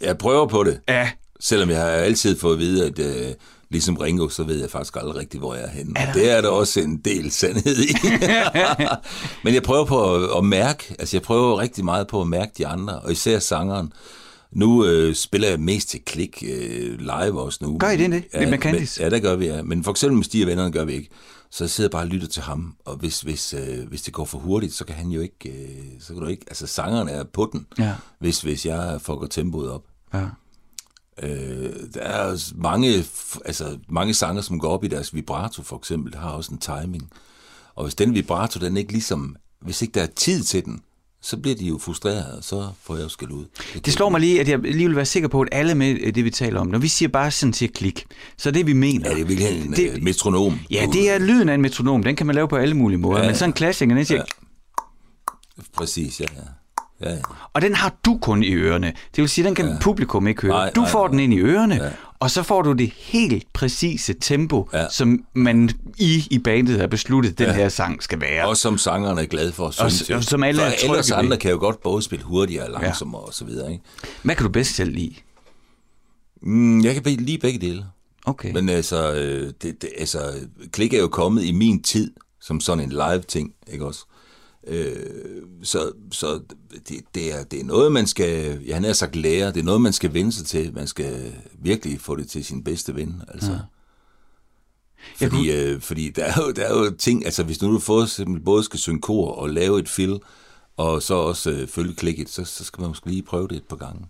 jeg prøver på det. Ja, Selvom jeg har altid fået at vide, at uh, ligesom Ringo, så ved jeg faktisk aldrig rigtigt, hvor jeg er henne. Og det er der også en del sandhed i. Men jeg prøver på at, at mærke, altså jeg prøver rigtig meget på at mærke de andre, og især sangeren. Nu øh, spiller jeg mest til klik øh, live også nu. Gør I det, det? Lidt mekanisk? Men, ja, der gør vi, ja. Men for eksempel med Stig og vennerne gør vi ikke. Så jeg sidder bare og lytter til ham, og hvis, hvis, øh, hvis det går for hurtigt, så kan han jo ikke, øh, så kan du ikke, altså sangeren er på den, Ja. hvis, hvis jeg fucker tempoet op. ja. Øh, der er mange, altså, mange sanger, som går op i deres vibrato, for eksempel, har også en timing. Og hvis den vibrato, den ikke ligesom, hvis ikke der er tid til den, så bliver de jo frustrerede, og så får jeg jo skæld ud. Det slår mig lige, at jeg lige vil være sikker på, at alle med øh, det, vi taler om, når vi siger bare sådan til klik, så det, vi mener. Ja, det er virkelig en Det- det, metronom. Ja, det er lyden af en metronom. Den kan man lave på alle mulige måder. Ja, Ja, men sådan en klassiker, den siger, ja. Præcis, ja, ja. ja, ja. og den har du kun i ørerne. Det vil sige, den kan ja. publikum ikke høre. Nej, du nej, får nej. den ind i ørerne, ja. Og så får du det helt præcise tempo, ja. Som man i i bandet har besluttet, den Ja. her sang skal være. Og som sangerne er glade for Og- til. og som alle er For trygge ellers ved. andre kan jo godt både spille hurtigere og langsommere ja. og så videre, ikke? Hvad kan du bedst selv lide? Mm, jeg kan lide begge dele. Okay. Men altså, øh, det, det, altså, klik er jo kommet i min tid, som sådan en live-ting, ikke også? Øh, så så det, det, er, det er noget, man skal, jeg har sagt lære, det er noget, man skal vende sig til. Man skal virkelig få det til sin bedste ven, altså. Ja. Fordi, øh, fordi der, er jo, der er jo ting, altså hvis nu du får, både skal synge kor og lave et fill, og så også øh, følge klikket, så, så skal man måske lige prøve det et par gange.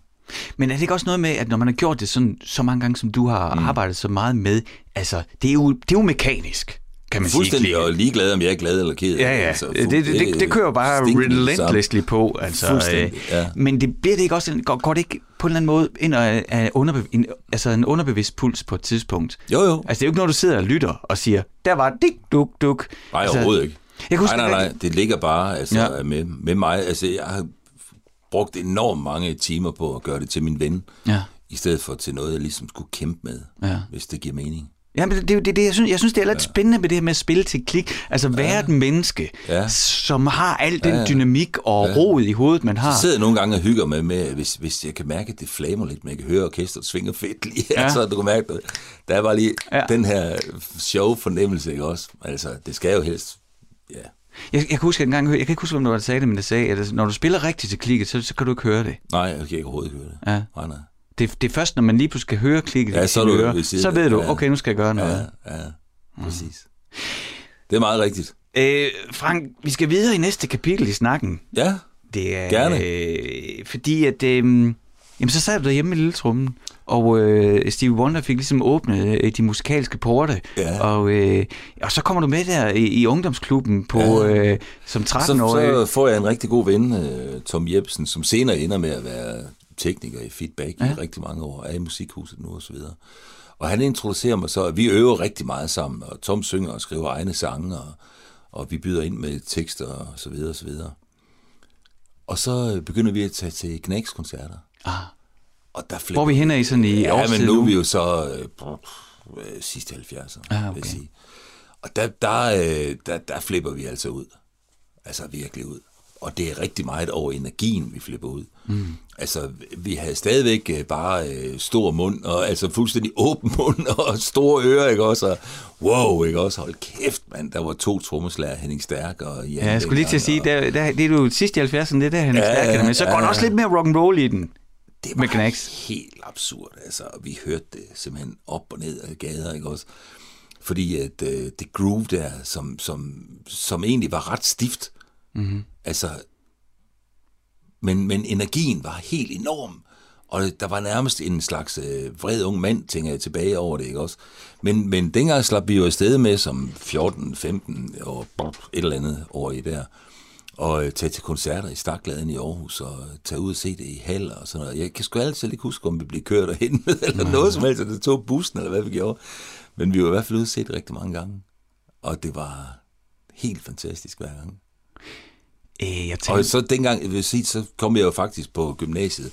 Men er det ikke også noget med, at når man har gjort det sådan, så mange gange, som du har mm. arbejdet så meget med, altså, det er jo, det er jo mekanisk, kan man sige. Fuldstændig kliket. og ligeglad, om jeg er glad eller ked. Ja, ja. Altså, det, det, det, det kører bare relentlessly på. Altså, øh, ja. Men det bliver det ikke også, går, går det ikke på en eller anden måde ind og er underbe, en, altså en underbevidst puls på et tidspunkt? Jo, jo. Altså det er jo ikke noget, du sidder og lytter og siger, der var dik, duk, duk. Nej, altså, overhovedet ikke. Jeg huske, nej, nej, nej, det ligger bare altså, ja. med, med mig. Altså, jeg har brugt enormt mange timer på at gøre det til min ven, Ja. i stedet for til noget, jeg ligesom skulle kæmpe med, Ja. hvis det giver mening. Ja, men det det, det, jeg synes, jeg synes, det er lidt ja. spændende med det her med at spille til klik. Altså være et menneske, Ja. som har al den Ja, ja. dynamik og Ja. rod i hovedet, man har. Så sidder jeg nogle gange og hygger med, med hvis, hvis jeg kan mærke, at det flamer lidt, men jeg kan høre orkestret svinger fedt lige Ja. ja. så du kan mærke, at der er bare lige Ja. ja. den her show-fornemmelse, ikke også? Altså, det skal jo helst, ja. Jeg, jeg kan huske en gang, jeg kan ikke huske, hvem det der sagde det, men det sagde, at altså, når du spiller rigtigt til klikket, så, så kan du ikke høre det. Nej, jeg kan ikke overhovedet høre det. Ja. Nej, nej. Det, det er først, når man lige pludselig skal høre klikket Ja, i så sine du ører, så ved du, Ja. okay, nu skal jeg gøre noget. Ja, ja, præcis. Det er meget rigtigt. Øh, Frank, vi skal videre i næste kapitel i snakken. Ja, Det er, Gerne. Øh, fordi at, øh, jamen så sad du derhjemme med lille trummen, og øh, Steve Wonder fik ligesom åbnet øh, de musikalske porte, Ja. og, øh, og så kommer du med der i, i ungdomsklubben på, Ja. øh, som så, 13-årig. så får jeg en rigtig god ven, øh, Tom Jebsen, som senere ender med at være tekniker i Feedback ja. I rigtig mange år, er i musikhuset nu og så videre. Og han introducerer mig så, at vi øver rigtig meget sammen, og Tom synger og skriver egne sange, og, og vi byder ind med tekster og så videre og så videre. Og så begynder vi at tage til Knæks-koncerter. Ah. Og der Hvor er vi henne i sådan i Ja, men nu er vi jo så øh, øh, sidste 70'erne, Ah, vil okay. jeg sige. Og der, der, øh, der, der flipper vi altså ud. Altså virkelig ud. Og det er rigtig meget over energien, vi flipper ud. Mm. Altså, vi havde stadigvæk øh, bare øh, stor mund, og altså fuldstændig åben mund, og store ører, ikke også? Og, wow, ikke også? Hold kæft, mand. Der var to trommeslager, Henning Stærk og Jan Ja, jeg skulle lige til at sige, og- der, der, det er jo sidst i 70'erne, det er der, er Ja, stærk, ja, men så går der ja. også lidt mere rock and roll i den. det med var Knacks. helt absurd, altså. Vi hørte det simpelthen op og ned af gader, ikke også? Fordi at øh, det groove der, som, som, som egentlig var ret stift, mm-hmm. altså, men, men energien var helt enorm, og der var nærmest en slags øh, vred ung mand, tænker jeg tilbage over det, ikke også? Men, men dengang slap vi jo afsted med som 14-15 og et eller andet år i der, og øh, tage til koncerter i Stakgladen i Aarhus, og tage ud og se det i haller og sådan noget. Jeg kan sgu altid ikke huske, om vi blev kørt og hentet, eller noget som helst, eller tog bussen, eller hvad vi gjorde. Men vi var i hvert fald ude og se det rigtig mange gange. Og det var helt fantastisk hver gang. Øh, jeg Og tænker, så dengang, jeg vil sige, så kom jeg jo faktisk på gymnasiet,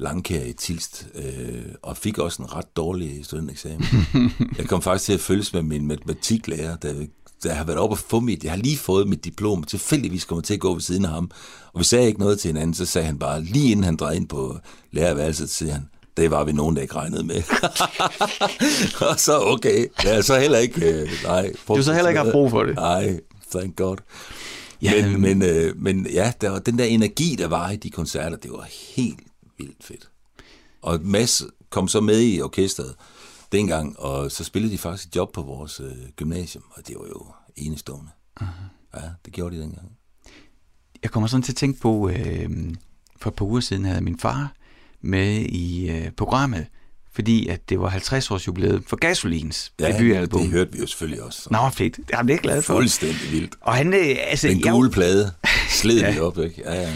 Langkær i Tilst, øh, og fik også en ret dårlig studenteksamen. jeg kom faktisk til at følges med min matematiklærer, der, der har været oppe og få mit, jeg har lige fået mit diplom, tilfældigvis kommer til at gå ved siden af ham, og vi sagde ikke noget til hinanden, så sagde han bare, lige inden han drejede ind på lærerværelset, siger han, det var vi nogen, der ikke regnede med. og så okay, ja, så heller ikke, øh, nej. Du har så heller ikke haft brug for det. Nej, thank God. Ja, men, men, øh, men ja, der var den der energi, der var i de koncerter, det var helt vildt fedt. Og Mads kom så med i orkestret dengang, og så spillede de faktisk et job på vores øh, gymnasium, og det var jo enestående. Uh-huh. Ja, det gjorde de dengang. jeg kommer sådan til at tænke på, øh, for et par uger siden havde min far med i øh, programmet, fordi at det var 50 års jubilæet for Gasolins Ja, debutalbum. det hørte vi jo selvfølgelig også. Nå, fedt. Jamen, det er jeg glad for. Fuldstændig vildt. Og han, øh, altså, Den jeg- gule plade sled vi op, ikke? Ja, ja.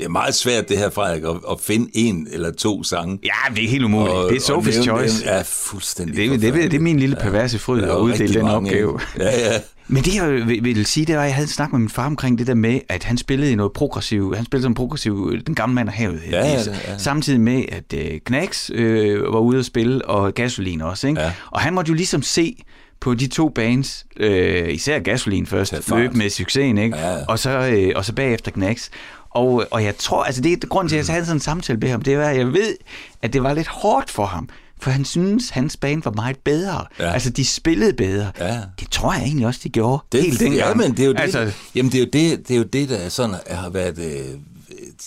Det er meget svært, det her, Frederik, at, at finde en eller to sange. Ja, det er helt umuligt. det er Sophie's Choice. Dem, ja, fuldstændig Det, det, det, det er min lille perverse fryd er at uddele den opgave. Ja, ja. Men det jeg vil, vil sige, det var, at jeg havde snakket med min far omkring det der med, at han spillede i noget progressiv, han spillede som progressiv, den gamle mand af havet. Ja, ja, ja. Samtidig med, at øh, Knacks øh, var ude at spille, og Gasolin også. Ikke? Ja. Og han måtte jo ligesom se på de to bands, øh, især Gasolin først, løbe med succesen, ikke? Ja, ja. Og, så, øh, og så bagefter Knacks. Og, og jeg tror, altså det er grunden til, at jeg havde sådan en samtale med ham, det var, at jeg ved, at det var lidt hårdt for ham, for han synes, hans band var meget bedre. Ja. Altså, de spillede bedre. Ja. Det tror jeg egentlig også, de gjorde. Det, helt dengang. ja, men det er jo det, Altså, jamen det er jo det, det er jo det, der er sådan, har været, øh,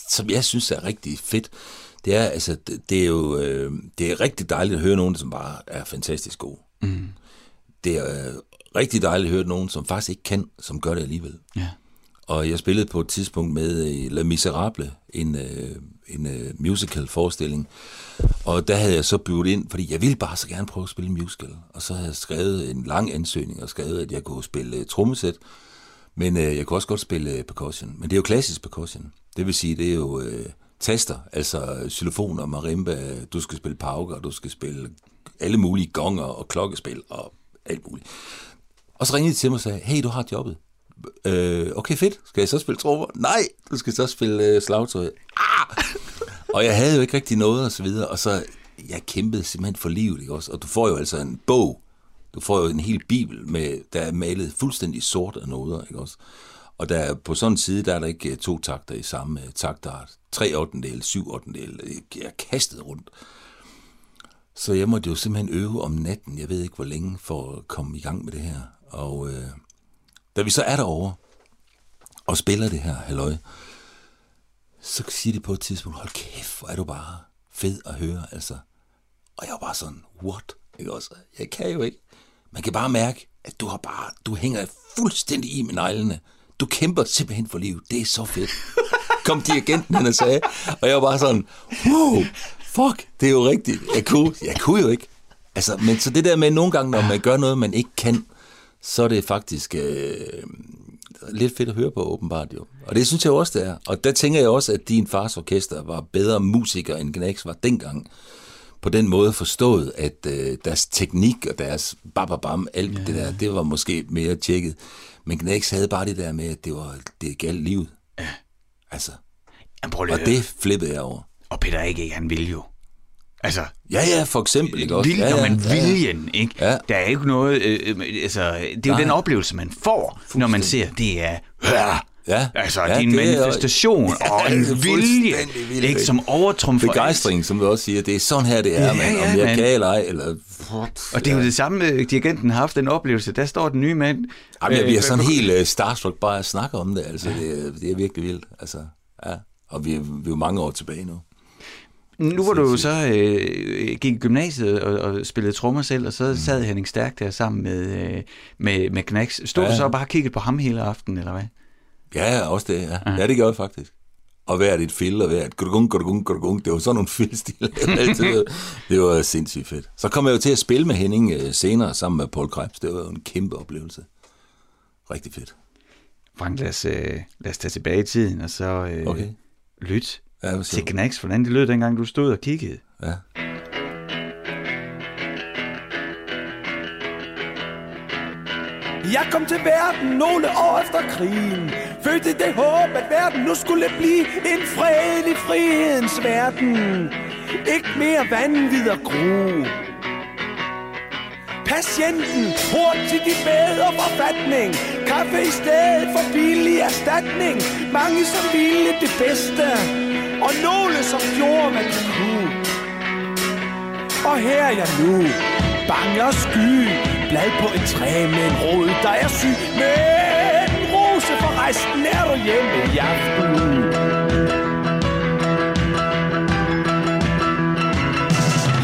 som jeg synes er rigtig fedt. Det er, altså, det, det er jo, øh, det er rigtig dejligt at høre nogen, som bare er fantastisk gode. Mm. Det er øh, rigtig dejligt at høre nogen, som faktisk ikke kan, som gør det alligevel. ja. Og jeg spillede på et tidspunkt med øh, La Miserable, en, øh, en øh, musical-forestilling. Og der havde jeg så bygget ind, fordi jeg ville bare så gerne prøve at spille musical. Og så havde jeg skrevet en lang ansøgning og skrevet, at jeg kunne spille trommesæt. Men øh, jeg kunne også godt spille øh, percussion. Men det er jo klassisk percussion. Det vil sige, det er jo øh, taster, altså xylofoner, marimba, du skal spille pauker, du skal spille alle mulige gonger og klokkespil og alt muligt. Og så ringede de til mig og sagde, hey, du har jobbet. Øh, okay, fedt. Skal jeg så spille trommer? Nej, du skal så spille øh, slagtøj. Ah! og jeg havde jo ikke rigtig noget og så videre, og så jeg kæmpede simpelthen for livet, ikke også? Og du får jo altså en bog, du får jo en hel bibel, med, der er malet fuldstændig sort af noder, ikke også? Og der, på sådan en side, der er der ikke øh, to takter i samme øh, takt, der er tre ottendel, syv ottendel, øh, jeg er kastet rundt. Så jeg måtte jo simpelthen øve om natten, jeg ved ikke hvor længe, for at komme i gang med det her. Og øh, da vi så er derovre og spiller det her, halløj, så siger de på et tidspunkt, hold kæft, hvor er du bare fed at høre, altså. Og jeg var bare sådan, what? Ikke også? Jeg kan jo ikke. Man kan bare mærke, at du har bare, du hænger fuldstændig i med neglene. Du kæmper simpelthen for livet. Det er så fedt. Kom dirigenten hen og sagde. Og jeg var bare sådan, wow, fuck, det er jo rigtigt. Jeg kunne, jeg kunne jo ikke. Altså, men så det der med nogle gange, når man gør noget, man ikke kan, så er det faktisk øh, lidt fedt at høre på, åbenbart jo. Og det synes jeg også, det er. Og der tænker jeg også, at din fars orkester var bedre musiker, end Gnax var dengang. På den måde forstået, at øh, deres teknik og deres bababam, alt ja. det der, det var måske mere tjekket. Men Gnax havde bare det der med, at det var det galt livet. Ja. Altså, Jamen, prøv lige og det flippede jeg over. Og Peter ikke, han vil jo. Altså, Ja, ja, for eksempel, ikke også? Vil, ja, ja, ja, men ja, ja. viljen, ikke? Ja. Der er ikke noget... Øh, øh, altså, det er jo Nej. den oplevelse, man får, når man ser, det er... Ja, Ja. Altså, Ja, ja, det er en det er- manifestation Ja, og en det er vilje, vildt, ikke, som overtrumfer. Begejstring, som du også siger, det er sådan her, det er, Ja, ja, man, ja, om jeg mand. kan eller ej, eller... Og det er jo det samme, øh, dirigenten har haft den oplevelse. Der står den nye mand. Jamen, jeg bliver øh, sådan helt uh, starstruck bare at snakke om det, altså, det, er- det er virkelig vildt, altså, ja. Og vi er, vi er jo mange år tilbage nu. Nu hvor du så øh, gik i gymnasiet og, og spillede trommer selv, og så sad Henning Stærk der sammen med, øh, med, med Knacks. Stod ja. du så og bare og kiggede på ham hele aftenen, eller hvad? Ja, også det, ja. Ja, det gør jeg faktisk. Og hvert et fil, og hvert gurgung, gurgung, gurgung, det var sådan nogle filstil. det var sindssygt fedt. Så kom jeg jo til at spille med Henning senere sammen med Paul Krebs. Det var jo en kæmpe oplevelse. Rigtig fedt. Frank, lad os, øh, lad os tage tilbage i tiden, og så øh, Okay. lyt Ja, siger til? Knacks, hvordan det lød dengang, du stod og kiggede. Ja. Jeg kom til verden nogle år efter krigen Fødte det håb, at verden nu skulle blive en fredelig frihedens verden Ikke mere vanvid og gru Patienten hurtigt i bedre forfatning Kaffe i stedet for billig erstatning Mange som ville det bedste og nogle som gjorde hvad de kunne og her er jeg nu, bange og sky, blad på et træ med en rod, der er syg. Men rose for resten er du hjemme i aften.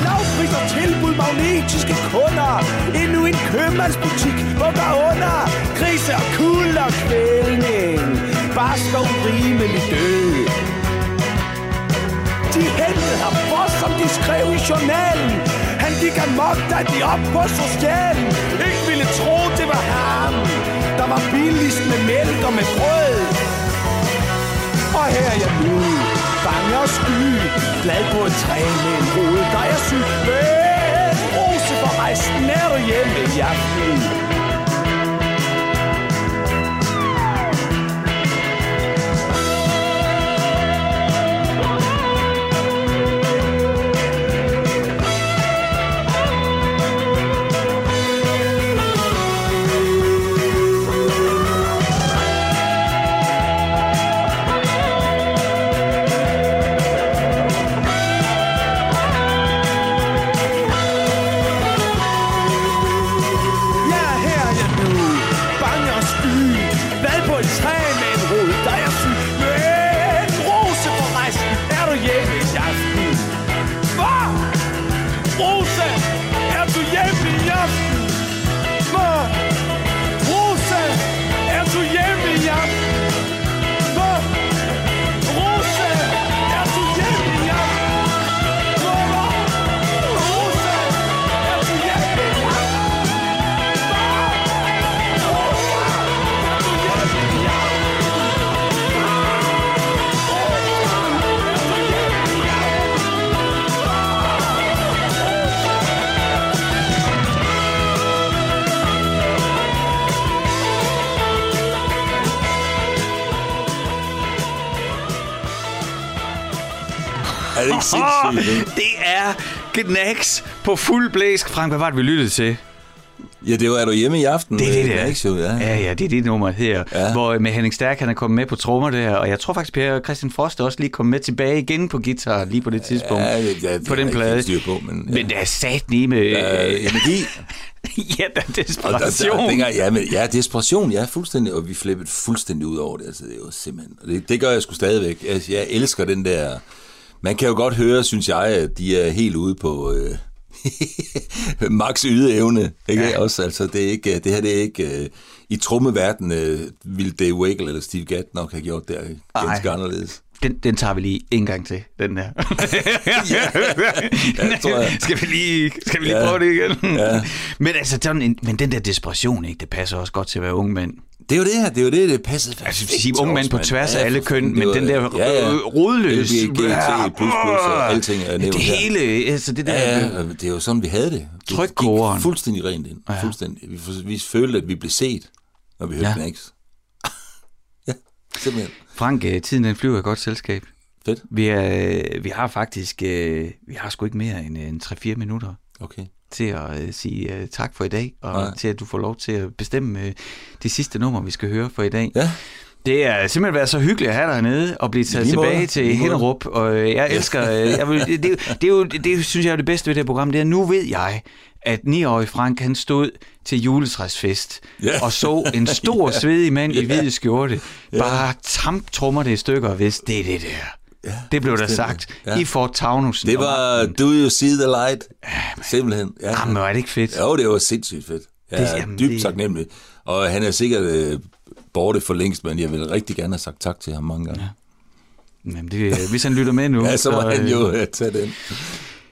Lavpris og tilbud, magnetiske kunder. Endnu en købmandsbutik bukker under. Krise og kulde og kvælning. Bare og urimelig død. De hentede ham for, som de skrev i journalen. Han gik amok, da de op på socialen. Ikke ville tro, det var ham, der var billigst med mælk og med brød. Og her er jeg nu, bange og sky, glad på et træ med en hoved, der er syg. Men rose for rejsen er du hjemme i aften. Det er Knacks på fuld blæsk. Frank, hvad var det, vi lyttede til? Ja, det var Er du hjemme i aften? Det er det, der. Knacks jo, ja. ja, ja, det er det nummer her. Ja. Ja. Hvor med Henning Stærk, han er kommet med på trommer der. Og jeg tror faktisk, Per Christian Frost er også lige kommet med tilbage igen på guitar lige på det tidspunkt. Ja, det, ja, det på den plade. styr på, men, ja. Men der er sat lige med... Øh, Øh, energi. ja, der er Og der, desperation. der, dengang, ja, men, ja, desperation, ja, fuldstændig, og vi flippede fuldstændig ud over det, altså, det var simpelthen, og det, det gør jeg sgu stadigvæk, jeg, jeg elsker den der, man kan jo godt høre, synes jeg, at de er helt ude på øh, max ydeevne, ikke, Ja. ja. også, altså, det er ikke, det her, det er ikke, øh, i trummeverdenen øh, ville Dave Wagel eller Steve Gadd nok have gjort det ganske Ej. anderledes. Den, den tager vi lige en gang til, den der. Ja, det tror jeg. Skal vi lige, skal vi lige Ja. prøve det igen? Ja. Men altså, sådan en, men den der desperation, ikke, det passer også godt til at være unge mænd. Det er jo det her, det er jo det, det passer Altså, sige til unge mænd på tværs af alle køn, men den der ja, ja. øh, rodløs... LGBT, og alting er nævnt Det hele, altså det der... Ja, ja, det er jo sådan, vi havde det. Det Trykkoren. gik fuldstændig rent ind. Ja. Fuldstændig. Vi, vi følte, at vi blev set, når vi hørte Ja. ja. Knacks. ja, simpelthen. Frank, øh, tiden den flyver i godt selskab. Fedt. Vi, er, vi har faktisk, øh, vi har sgu ikke mere end, end 3-4 minutter Okay. Til at øh, sige øh, tak for i dag, og Nej. til at du får lov til at bestemme øh, det sidste nummer, vi skal høre for i dag. Ja, Det er simpelthen været så hyggeligt at have dig hernede og blive taget måde. tilbage I til. Hinderup. Og øh, jeg elsker, øh, jeg vil, det, det, det, er jo, det synes jeg er det bedste ved det her program, det er, nu ved jeg, at 9-årig Frank, han stod til juletræsfest Ja. og så en stor, svedig mand i Ja. hvide skjorte, bare tamp trommer det i stykker, hvis det er det der. Ja Det blev der sagt Ja. i Fort Tagnussen. Det var. Do You See The Light? Simpelthen. Ja. Jamen, er det ikke fedt? Jo, det var sindssygt fedt. Jeg Det- er jamen, dybt det- taknemmelig. Og han er sikkert øh, borte for længst, men jeg vil rigtig gerne have sagt tak til ham mange gange. Jamen, det, hvis han lytter med nu. Ja, så må han øh, jo øh, tage den.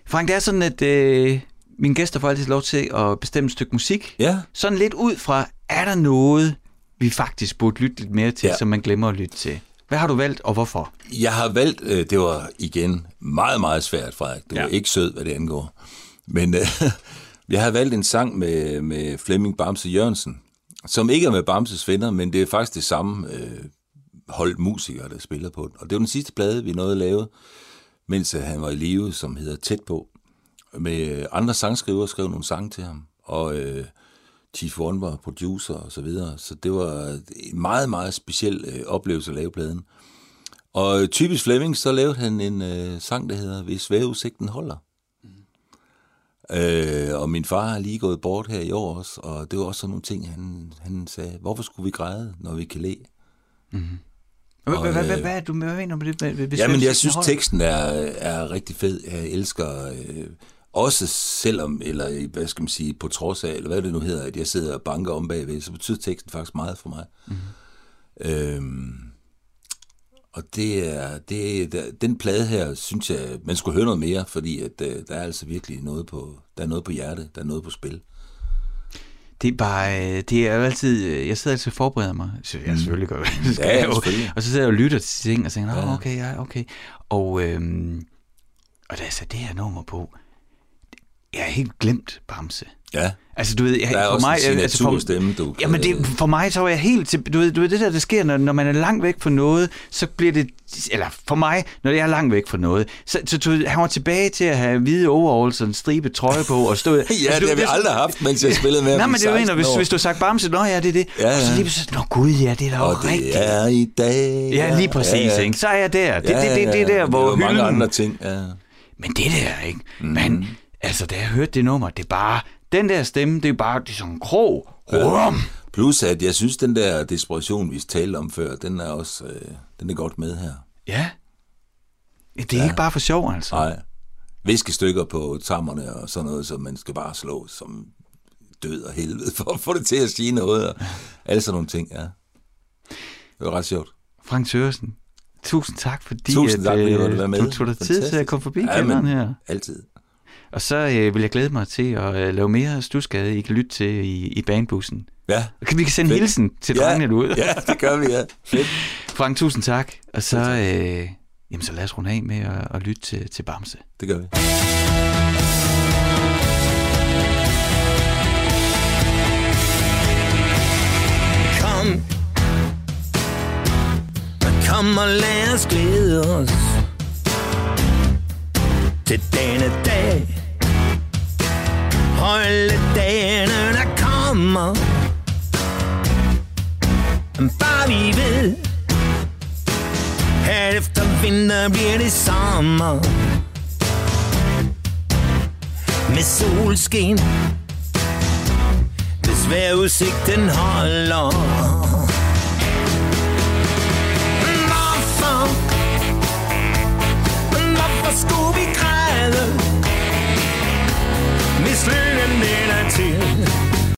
Frank, det er sådan, at øh, mine gæster får altid lov til at bestemme et stykke musik. Ja, Sådan lidt ud fra, er der noget, vi faktisk burde lytte lidt mere til, ja. Ja. som man glemmer at lytte til? Hvad har du valgt, og hvorfor? Jeg har valgt, øh, det var igen meget, meget svært, Frederik. Du Ja. er ikke sød, hvad det angår. Men øh, jeg har valgt en sang med, med Flemming Bamse Jørgensen, som ikke er med Bamses venner, men det er faktisk det samme øh, hold musikere, der spiller på den. Og det var den sidste plade, vi nåede at lave, mens øh, han var i live, som hedder Tæt på. Med øh, andre sangskrivere skrev nogle sange til ham, og øh, Chief One var producer og så videre. Så det var en meget, meget speciel øh, oplevelse at lave pladen. Og typisk Flemming, så lavede han en øh, sang, der hedder Hvis vejrudsigten holder. Øh, og min far har lige gået bort her i år også, og det var også sådan nogle ting, han, han sagde, hvorfor skulle vi græde, når vi kan le? Hvad, hvad, øh, er du hvad mener du med det? Jamen, jeg synes, tekst... teksten er, er rigtig fed. Jeg elsker, øh, også selvom, eller hvad skal man sige, på trods af, eller hvad det nu hedder, at jeg sidder og banker om bagved, så betyder teksten faktisk meget for mig. Mm. Øhm, og det er, det er, den plade her, synes jeg, man skulle høre noget mere, fordi at, øh, der er altså virkelig noget på, der er noget på hjerte, der er noget på spil. Det er bare, øh, det er jo altid, øh, jeg sidder altid og forbereder mig, så jeg selvfølgelig gør det, Mm. Ja, jeg selvfølgelig. og så sidder jeg og lytter til ting og tænker, Ja. okay, ja, okay. Og, øhm, og da jeg satte det her nummer på, jeg er helt glemt Bamse. Ja, Altså, du ved, jeg, der er for også mig, en altså, signaturstemme, du kan- Jamen, det, for mig, så var jeg helt til, du ved, du ved, det der, der sker, når, når man er langt væk fra noget, så bliver det, eller for mig, når jeg er langt væk fra noget, så, så du han var tilbage til at have hvide overalls og en stribe trøje på, og stå... Ja, det har vi aldrig haft, mens jeg spillede med Nej, men det er 16 hvis, hvis du har sagt Bamse, nå ja, det er det. Ja, Og så ja. lige pludselig, nå gud, ja, det er da Og rigtigt. det er i dag. Ja, lige præcis, Ja, ja. ikke? Så er jeg der. Det, Ja, det, det, det, er ja, der, hvor det var mange hylden- andre ting. Ja. Men det der, ikke? Mm. Altså, da jeg hørte det nummer, det er bare... Den der stemme, det er bare det er sådan en krog. Rum. Plus at jeg synes, den der desperation, vi talte om før, den er også øh, den er godt med her. Ja. Det er ja. ikke bare for sjov, altså. Nej. Viskestykker på tammerne og sådan noget, som man skal bare slå som død og helvede for at få det til at sige noget. Og alle sådan nogle ting, ja. Det var ret sjovt. Frank Søresen, tusind tak, fordi Tusind tak, fordi du øh, være med. du tog dig tid til at komme forbi Ja, kælderen her. Altid. Og så øh, vil jeg glæde mig til at øh, lave mere stusgade, I kan lytte til i, i bandbussen. Ja. Vi kan sende Fedt. hilsen til drengene derude. Ja, det gør vi, ja. Fedt. Frank, tusind tak. Og så, øh, jamen, så lad os runde af med at, at lytte til, til Bamse. Det gør vi. Kom Kom og lad os glæde os til denne dag. Holde dagene, der kommer. Bare vi ved, at efter vinter bliver det sommer. Med solskin, hvis vejrudsigten holder. Hvorfor? Hvorfor skulle vi græde? Hvis den er til